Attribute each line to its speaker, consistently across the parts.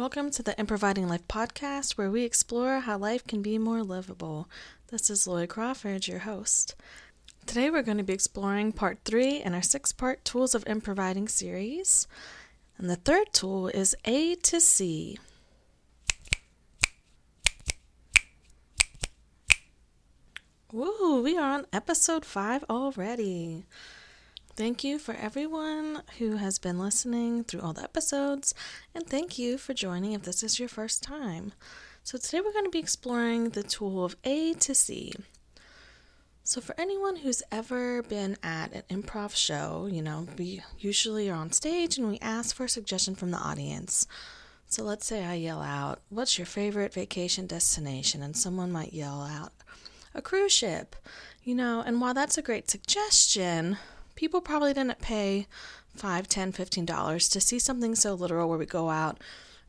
Speaker 1: Welcome to the Improviding Life podcast, where we explore how life can be more livable. This is Lori Crawford, your host. Today, we're going to be exploring part three in our six part Tools of Improviding series. And the third tool is A to C. Woo, we are on episode five already. Thank you for everyone who has been listening through all the episodes, and thank you for joining if this is your first time. So, today we're going to be exploring the tool of A to C. So, for anyone who's ever been at an improv show, you know, we usually are on stage and we ask for a suggestion from the audience. So, let's say I yell out, What's your favorite vacation destination? And someone might yell out, A cruise ship. You know, and while that's a great suggestion, people probably didn't pay five, ten, fifteen dollars to see something so literal where we go out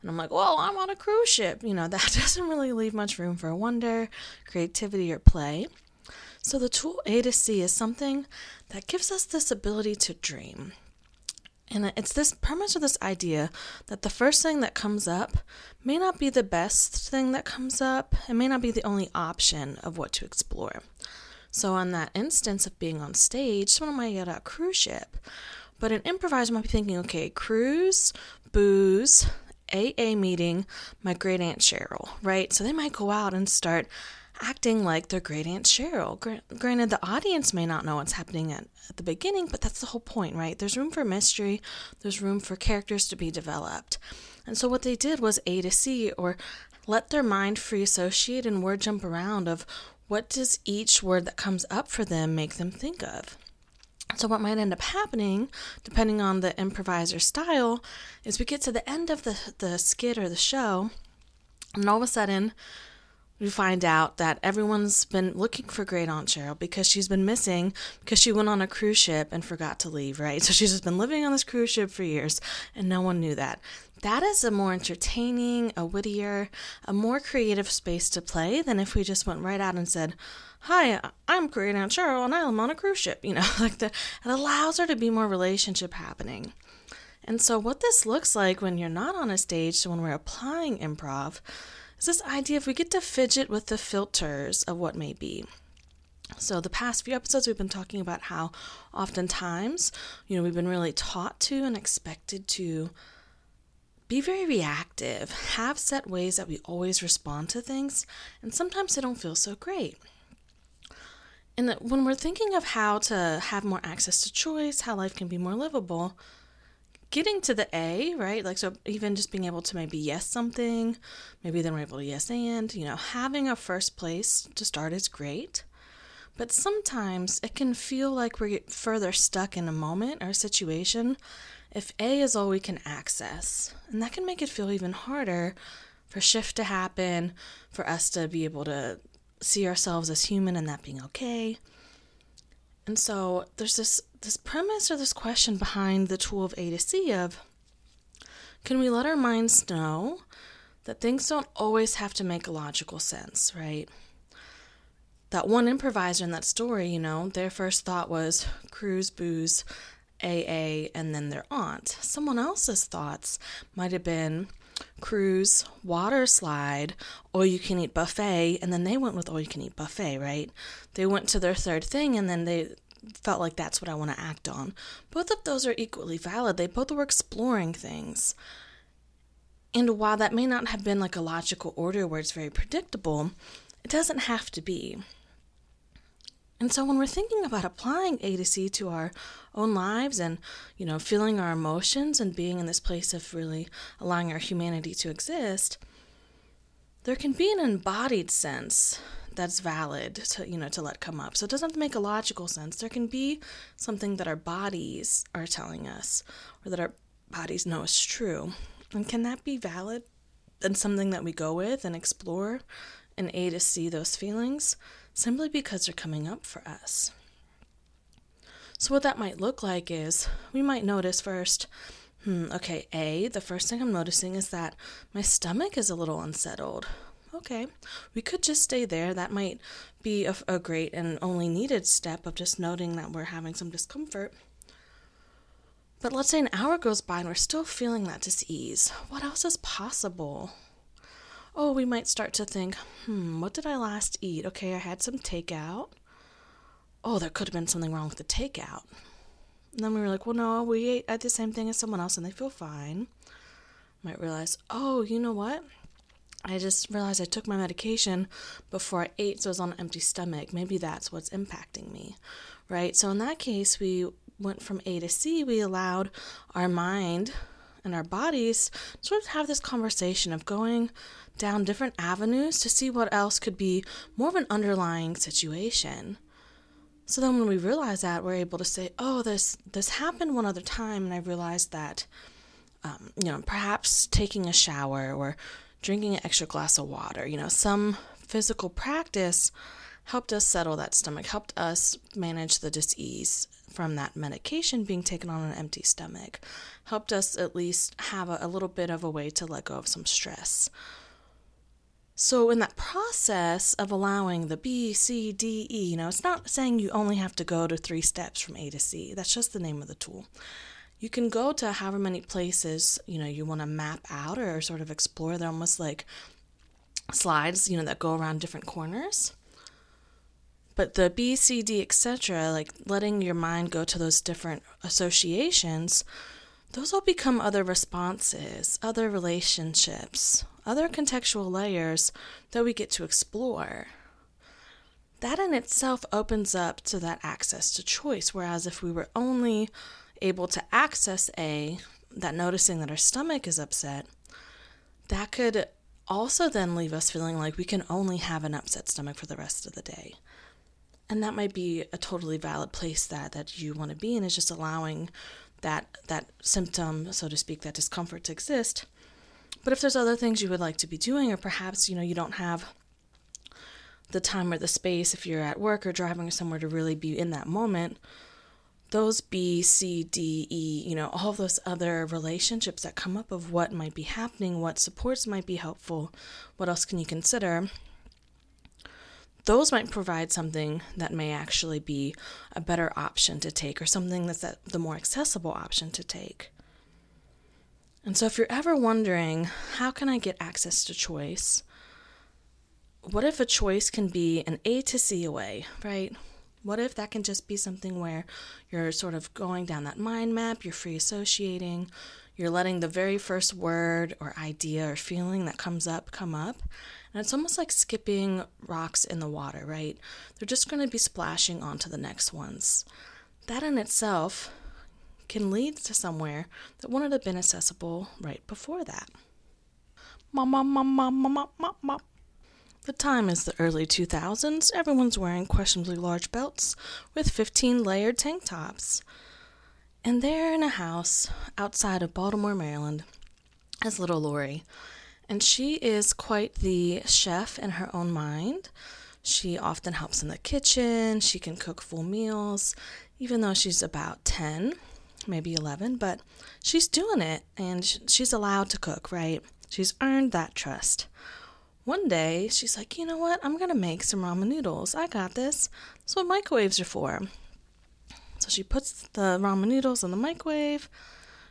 Speaker 1: and I'm like, well, I'm on a cruise ship. You know, that doesn't really leave much room for wonder, creativity, or play. So the tool A to C is something that gives us this ability to dream. And it's this premise or this idea that the first thing that comes up may not be the best thing that comes up. It may not be the only option of what to explore. So, on that instance of being on stage, someone might get a cruise ship, but an improviser might be thinking, okay, cruise, booze, AA meeting, my great aunt Cheryl, right? So they might go out and start acting like their great aunt Cheryl. Granted, the audience may not know what's happening at, at the beginning, but that's the whole point, right? There's room for mystery, there's room for characters to be developed. And so what they did was A to C, or let their mind free associate and word jump around of what does each word that comes up for them make them think of? So, what might end up happening, depending on the improviser style, is we get to the end of the, the skit or the show, and all of a sudden, we find out that everyone's been looking for Great Aunt Cheryl because she's been missing because she went on a cruise ship and forgot to leave, right? So she's just been living on this cruise ship for years and no one knew that. That is a more entertaining, a wittier, a more creative space to play than if we just went right out and said, Hi, I'm Great Aunt Cheryl and I'm on a cruise ship. You know, like the, it allows there to be more relationship happening. And so, what this looks like when you're not on a stage, so when we're applying improv, is this idea of we get to fidget with the filters of what may be. So, the past few episodes, we've been talking about how oftentimes, you know, we've been really taught to and expected to be very reactive, have set ways that we always respond to things, and sometimes they don't feel so great. And that when we're thinking of how to have more access to choice, how life can be more livable, getting to the A, right? Like, so even just being able to maybe yes something, maybe then we're able to yes and, you know, having a first place to start is great. But sometimes it can feel like we're further stuck in a moment or a situation if A is all we can access. And that can make it feel even harder for shift to happen, for us to be able to see ourselves as human and that being okay. And so there's this this premise or this question behind the tool of A to C of can we let our minds know that things don't always have to make logical sense, right? That one improviser in that story, you know, their first thought was cruise, booze, AA, and then their aunt. Someone else's thoughts might have been cruise, water slide, all you can eat buffet, and then they went with all you can eat buffet, right? They went to their third thing and then they felt like that's what I want to act on. Both of those are equally valid. They both were exploring things. And while that may not have been like a logical order where it's very predictable, it doesn't have to be. And so when we're thinking about applying A to C to our own lives and, you know, feeling our emotions and being in this place of really allowing our humanity to exist, there can be an embodied sense that's valid to, you know, to let come up. So it doesn't make a logical sense. There can be something that our bodies are telling us or that our bodies know is true. And can that be valid and something that we go with and explore and A to C those feelings? Simply because they're coming up for us. So, what that might look like is we might notice first, hmm, okay, A, the first thing I'm noticing is that my stomach is a little unsettled. Okay, we could just stay there. That might be a, a great and only needed step of just noting that we're having some discomfort. But let's say an hour goes by and we're still feeling that dis ease. What else is possible? Oh, we might start to think, hmm, what did I last eat? Okay, I had some takeout. Oh, there could have been something wrong with the takeout. And then we were like, well, no, we ate at the same thing as someone else and they feel fine. Might realize, oh, you know what? I just realized I took my medication before I ate, so I was on an empty stomach. Maybe that's what's impacting me, right? So in that case, we went from A to C. We allowed our mind and our bodies sort of have this conversation of going down different avenues to see what else could be more of an underlying situation. So then when we realize that, we're able to say, "Oh, this this happened one other time," and I realized that, um, you know, perhaps taking a shower or drinking an extra glass of water, you know, some physical practice helped us settle that stomach, helped us manage the disease from that medication being taken on an empty stomach, helped us at least have a, a little bit of a way to let go of some stress. So, in that process of allowing the B, C, D, E, you know, it's not saying you only have to go to three steps from A to C. That's just the name of the tool you can go to however many places you know you want to map out or sort of explore they're almost like slides you know that go around different corners but the b c d etc like letting your mind go to those different associations those all become other responses other relationships other contextual layers that we get to explore that in itself opens up to that access to choice whereas if we were only able to access A, that noticing that our stomach is upset, that could also then leave us feeling like we can only have an upset stomach for the rest of the day. And that might be a totally valid place that, that you want to be in is just allowing that that symptom, so to speak, that discomfort to exist. But if there's other things you would like to be doing, or perhaps you know you don't have the time or the space if you're at work or driving somewhere to really be in that moment, those B, C, D, E, you know, all those other relationships that come up of what might be happening, what supports might be helpful, what else can you consider? Those might provide something that may actually be a better option to take or something that's the more accessible option to take. And so, if you're ever wondering, how can I get access to choice? What if a choice can be an A to C away, right? What if that can just be something where you're sort of going down that mind map, you're free associating, you're letting the very first word or idea or feeling that comes up come up. And it's almost like skipping rocks in the water, right? They're just going to be splashing onto the next ones. That in itself can lead to somewhere that wouldn't have been accessible right before that. Ma ma ma ma ma ma ma. The time is the early 2000s. Everyone's wearing questionably large belts with 15 layered tank tops. And there in a house outside of Baltimore, Maryland, is little Lori. And she is quite the chef in her own mind. She often helps in the kitchen. She can cook full meals, even though she's about 10, maybe 11, but she's doing it and she's allowed to cook, right? She's earned that trust. One day, she's like, you know what? I'm to make some ramen noodles. I got this. That's what microwaves are for. So she puts the ramen noodles in the microwave.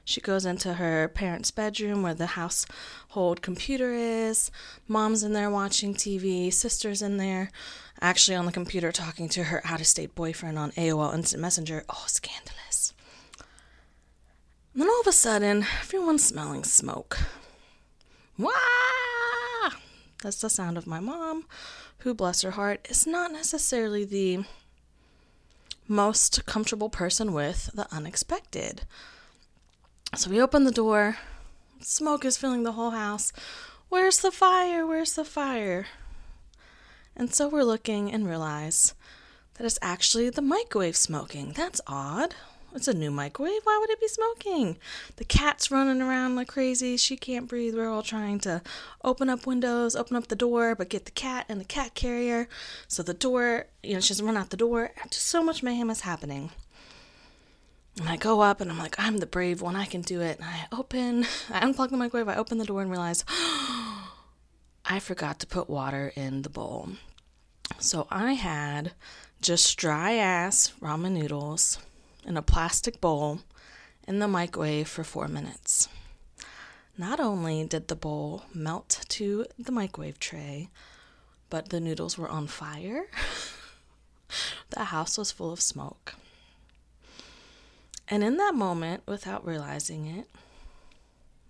Speaker 1: She goes into her parents' bedroom where the household computer is. Mom's in there watching TV. Sister's in there, actually on the computer talking to her out of state boyfriend on AOL Instant Messenger. Oh, scandalous. And then all of a sudden, everyone's smelling smoke. Wah! That's the sound of my mom, who, bless her heart, is not necessarily the most comfortable person with the unexpected. So we open the door. Smoke is filling the whole house. Where's the fire? Where's the fire? And so we're looking and realize that it's actually the microwave smoking. That's odd. It's a new microwave. Why would it be smoking? The cat's running around like crazy. She can't breathe. We're all trying to open up windows, open up the door, but get the cat and the cat carrier. So the door, you know, she doesn't run out the door. Just so much mayhem is happening. And I go up and I'm like, I'm the brave one. I can do it. And I open, I unplug the microwave. I open the door and realize I forgot to put water in the bowl. So I had just dry ass ramen noodles in a plastic bowl in the microwave for four minutes. Not only did the bowl melt to the microwave tray, but the noodles were on fire. the house was full of smoke. And in that moment, without realizing it,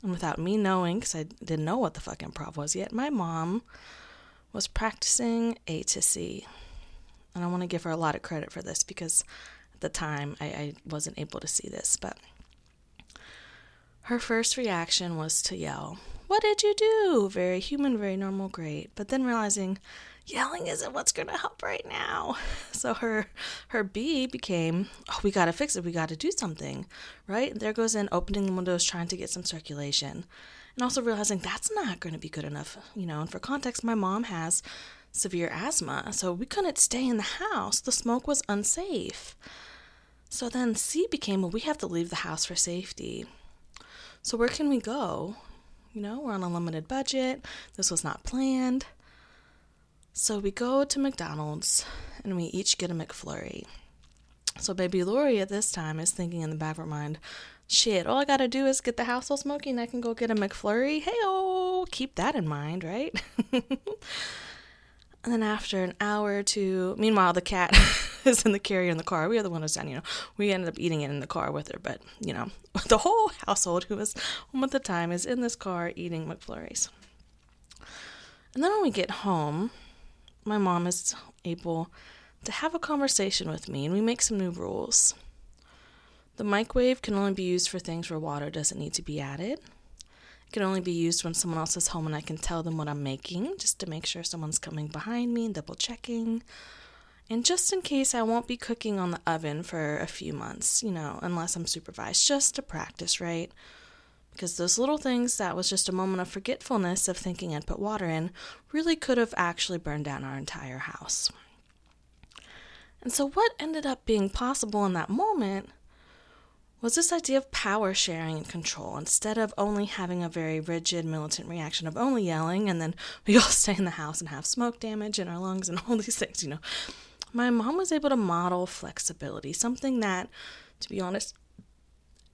Speaker 1: and without me knowing, because I didn't know what the fuck improv was yet, my mom was practicing A to C. And I want to give her a lot of credit for this because at the time I, I wasn't able to see this. But her first reaction was to yell, What did you do? Very human, very normal, great. But then realizing yelling isn't what's going to help right now. So her her B became, oh, we got to fix it. We got to do something, right? There goes in opening the windows, trying to get some circulation, and also realizing that's not going to be good enough, you know. And for context, my mom has severe asthma, so we couldn't stay in the house. The smoke was unsafe. So then C became, well, we have to leave the house for safety. So where can we go? You know, we're on a limited budget. This was not planned. So we go to McDonald's and we each get a McFlurry. So baby Lori at this time is thinking in the back of her mind, shit, all I gotta do is get the house all smoky and I can go get a McFlurry. Hey oh, keep that in mind, right? and then after an hour or two, meanwhile the cat is in the carrier in the car. We are the one who's down, you know. We ended up eating it in the car with her, but you know, the whole household who was home at the time is in this car eating McFlurries. And then when we get home, my mom is able to have a conversation with me and we make some new rules. The microwave can only be used for things where water doesn't need to be added. It can only be used when someone else is home and I can tell them what I'm making, just to make sure someone's coming behind me and double checking. And just in case I won't be cooking on the oven for a few months, you know, unless I'm supervised, just to practice, right? Because those little things that was just a moment of forgetfulness of thinking I'd put water in really could have actually burned down our entire house. And so, what ended up being possible in that moment was this idea of power sharing and control instead of only having a very rigid militant reaction of only yelling and then we all stay in the house and have smoke damage in our lungs and all these things, you know. My mom was able to model flexibility, something that, to be honest,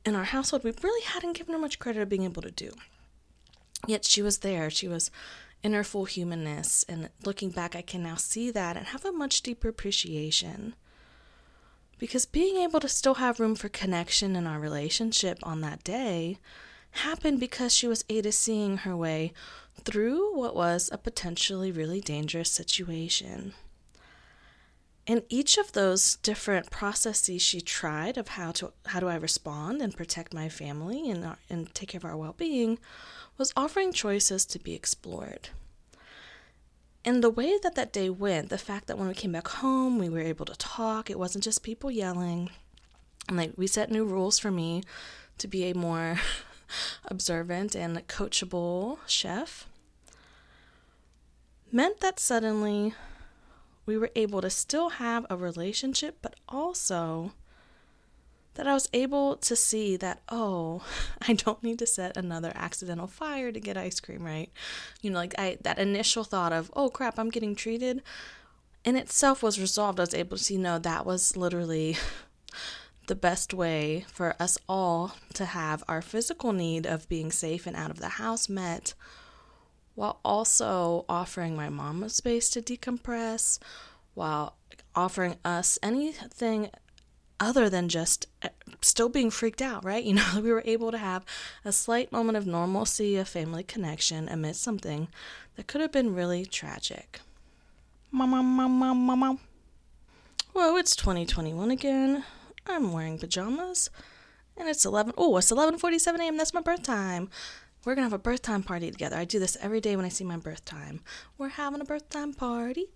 Speaker 1: in our household, we really hadn't given her much credit of being able to do. Yet she was there. She was in her full humanness. And looking back, I can now see that and have a much deeper appreciation. Because being able to still have room for connection in our relationship on that day happened because she was A to Cing her way through what was a potentially really dangerous situation. And each of those different processes she tried of how to how do I respond and protect my family and our, and take care of our well-being was offering choices to be explored. And the way that that day went, the fact that when we came back home, we were able to talk, it wasn't just people yelling. And like we set new rules for me to be a more observant and coachable chef meant that suddenly we were able to still have a relationship, but also that I was able to see that, oh, I don't need to set another accidental fire to get ice cream, right? You know, like I that initial thought of, oh crap, I'm getting treated in itself was resolved. I was able to see, no, that was literally the best way for us all to have our physical need of being safe and out of the house met while also offering my mom a space to decompress, while offering us anything other than just uh, still being freaked out, right? You know, we were able to have a slight moment of normalcy, a family connection amidst something that could have been really tragic. Mama, mama, mama. Whoa, it's 2021 again. I'm wearing pajamas, and it's 11. Oh, it's 11:47 a.m. That's my birth time. We're gonna have a birth time party together. I do this every day when I see my birth time. We're having a birth time party.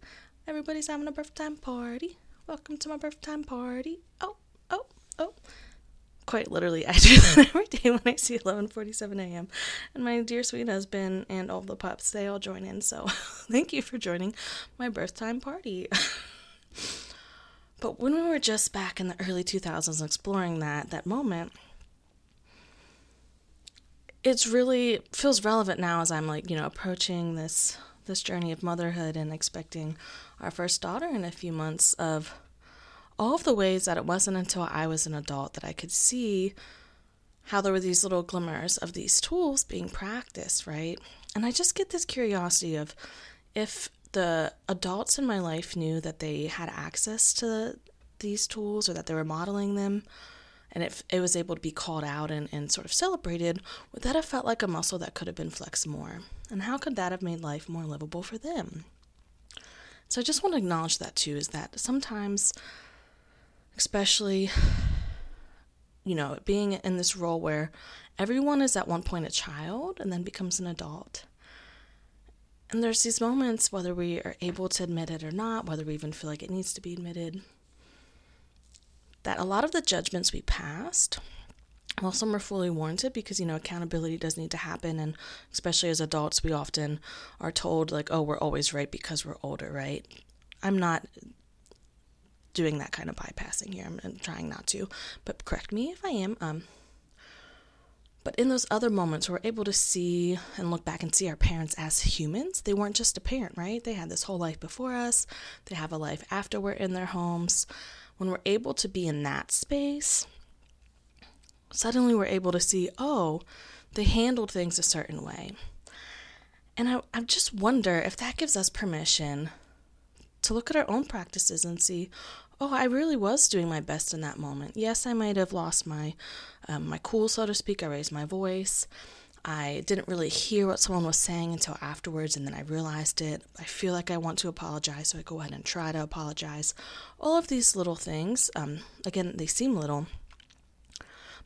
Speaker 1: Everybody's having a birth time party. Welcome to my birth time party. Oh, oh, oh. Quite literally, I do that every day when I see 11:47 a.m. And my dear sweet husband and all the pups, they all join in. So, thank you for joining my birth time party. but when we were just back in the early 2000s exploring that that moment, it's really feels relevant now as I'm like, you know, approaching this this journey of motherhood and expecting our first daughter in a few months of all of the ways that it wasn't until I was an adult that I could see how there were these little glimmers of these tools being practiced, right? And I just get this curiosity of if the adults in my life knew that they had access to these tools or that they were modeling them, and if it was able to be called out and, and sort of celebrated, would that have felt like a muscle that could have been flexed more? And how could that have made life more livable for them? So I just want to acknowledge that too is that sometimes, especially, you know, being in this role where everyone is at one point a child and then becomes an adult. And there's these moments, whether we are able to admit it or not, whether we even feel like it needs to be admitted, that a lot of the judgments we passed, while some are fully warranted because, you know, accountability does need to happen. And especially as adults, we often are told, like, oh, we're always right because we're older, right? I'm not doing that kind of bypassing here. I'm trying not to, but correct me if I am. Um, but in those other moments, we're able to see and look back and see our parents as humans. They weren't just a parent, right? They had this whole life before us, they have a life after we're in their homes when we're able to be in that space, suddenly we're able to see, oh, they handled things a certain way. And I, I just wonder if that gives us permission to look at our own practices and see, oh, I really was doing my best in that moment. Yes, I might have lost my um, my cool, so to speak. I raised my voice. I didn't really hear what someone was saying until afterwards, and then I realized it. I feel like I want to apologize, so I go ahead and try to apologize. All of these little things, um, again, they seem little,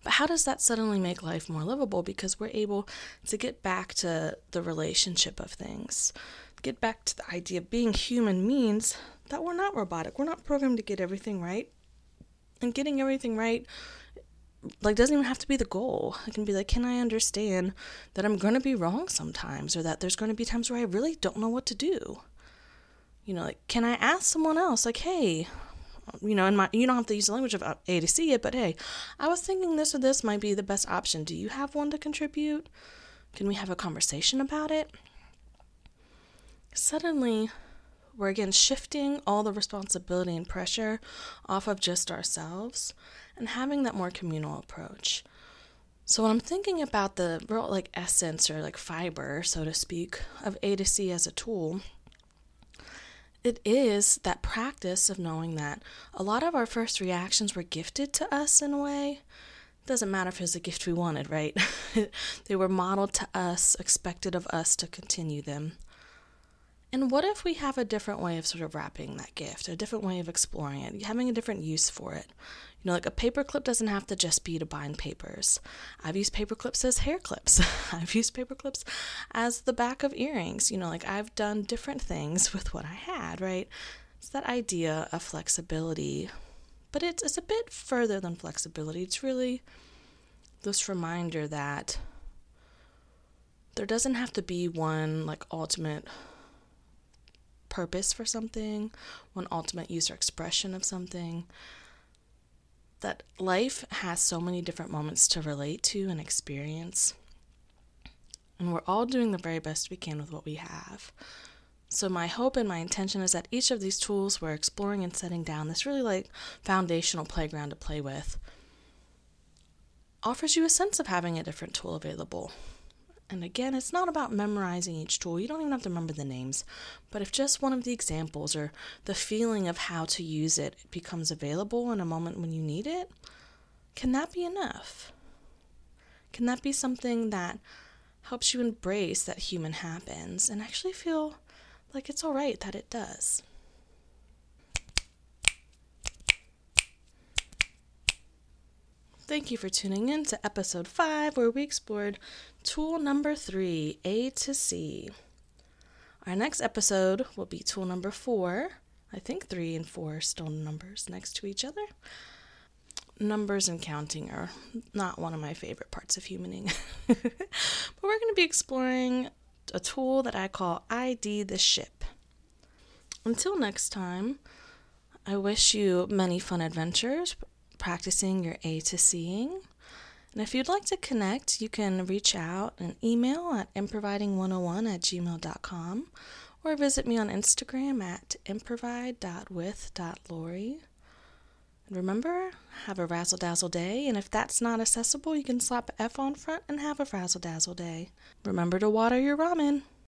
Speaker 1: but how does that suddenly make life more livable? Because we're able to get back to the relationship of things. Get back to the idea of being human means that we're not robotic. We're not programmed to get everything right. And getting everything right like doesn't even have to be the goal. It can be like, can I understand that I'm going to be wrong sometimes or that there's going to be times where I really don't know what to do? You know, like can I ask someone else like, "Hey, you know, and my you don't have to use the language of uh, A to C it, but hey, I was thinking this or this might be the best option. Do you have one to contribute? Can we have a conversation about it?" Suddenly, we're again shifting all the responsibility and pressure off of just ourselves and having that more communal approach. So when I'm thinking about the real like essence or like fiber, so to speak, of A to C as a tool, it is that practice of knowing that a lot of our first reactions were gifted to us in a way. It doesn't matter if it was a gift we wanted, right? they were modeled to us, expected of us to continue them. And what if we have a different way of sort of wrapping that gift, a different way of exploring it, having a different use for it? You know, like a paper clip doesn't have to just be to bind papers. I've used paper clips as hair clips. I've used paper clips as the back of earrings. You know, like I've done different things with what I had, right? It's that idea of flexibility. But it's, it's a bit further than flexibility. It's really this reminder that there doesn't have to be one like ultimate purpose for something, one ultimate use or expression of something. That life has so many different moments to relate to and experience. And we're all doing the very best we can with what we have. So, my hope and my intention is that each of these tools we're exploring and setting down, this really like foundational playground to play with, offers you a sense of having a different tool available and again, it's not about memorizing each tool. You don't even have to remember the names. But if just one of the examples or the feeling of how to use it becomes available in a moment when you need it, can that be enough? Can that be something that helps you embrace that human happens and actually feel like it's all right that it does? Thank you for tuning in to episode 5, where we explored tool number 3, A to C. Our next episode will be tool number 4. I think 3 and 4 are still numbers next to each other. Numbers and counting are not one of my favorite parts of humaning. but we're going to be exploring a tool that I call ID the Ship. Until next time, I wish you many fun adventures practicing your A to Cing. And if you'd like to connect, you can reach out and email at improviding101 at gmail.com or visit me on Instagram at improvide.with.lori. And remember, have a razzle dazzle day, and if that's not accessible, you can slap F on front and have a frazzle dazzle day. Remember to water your ramen.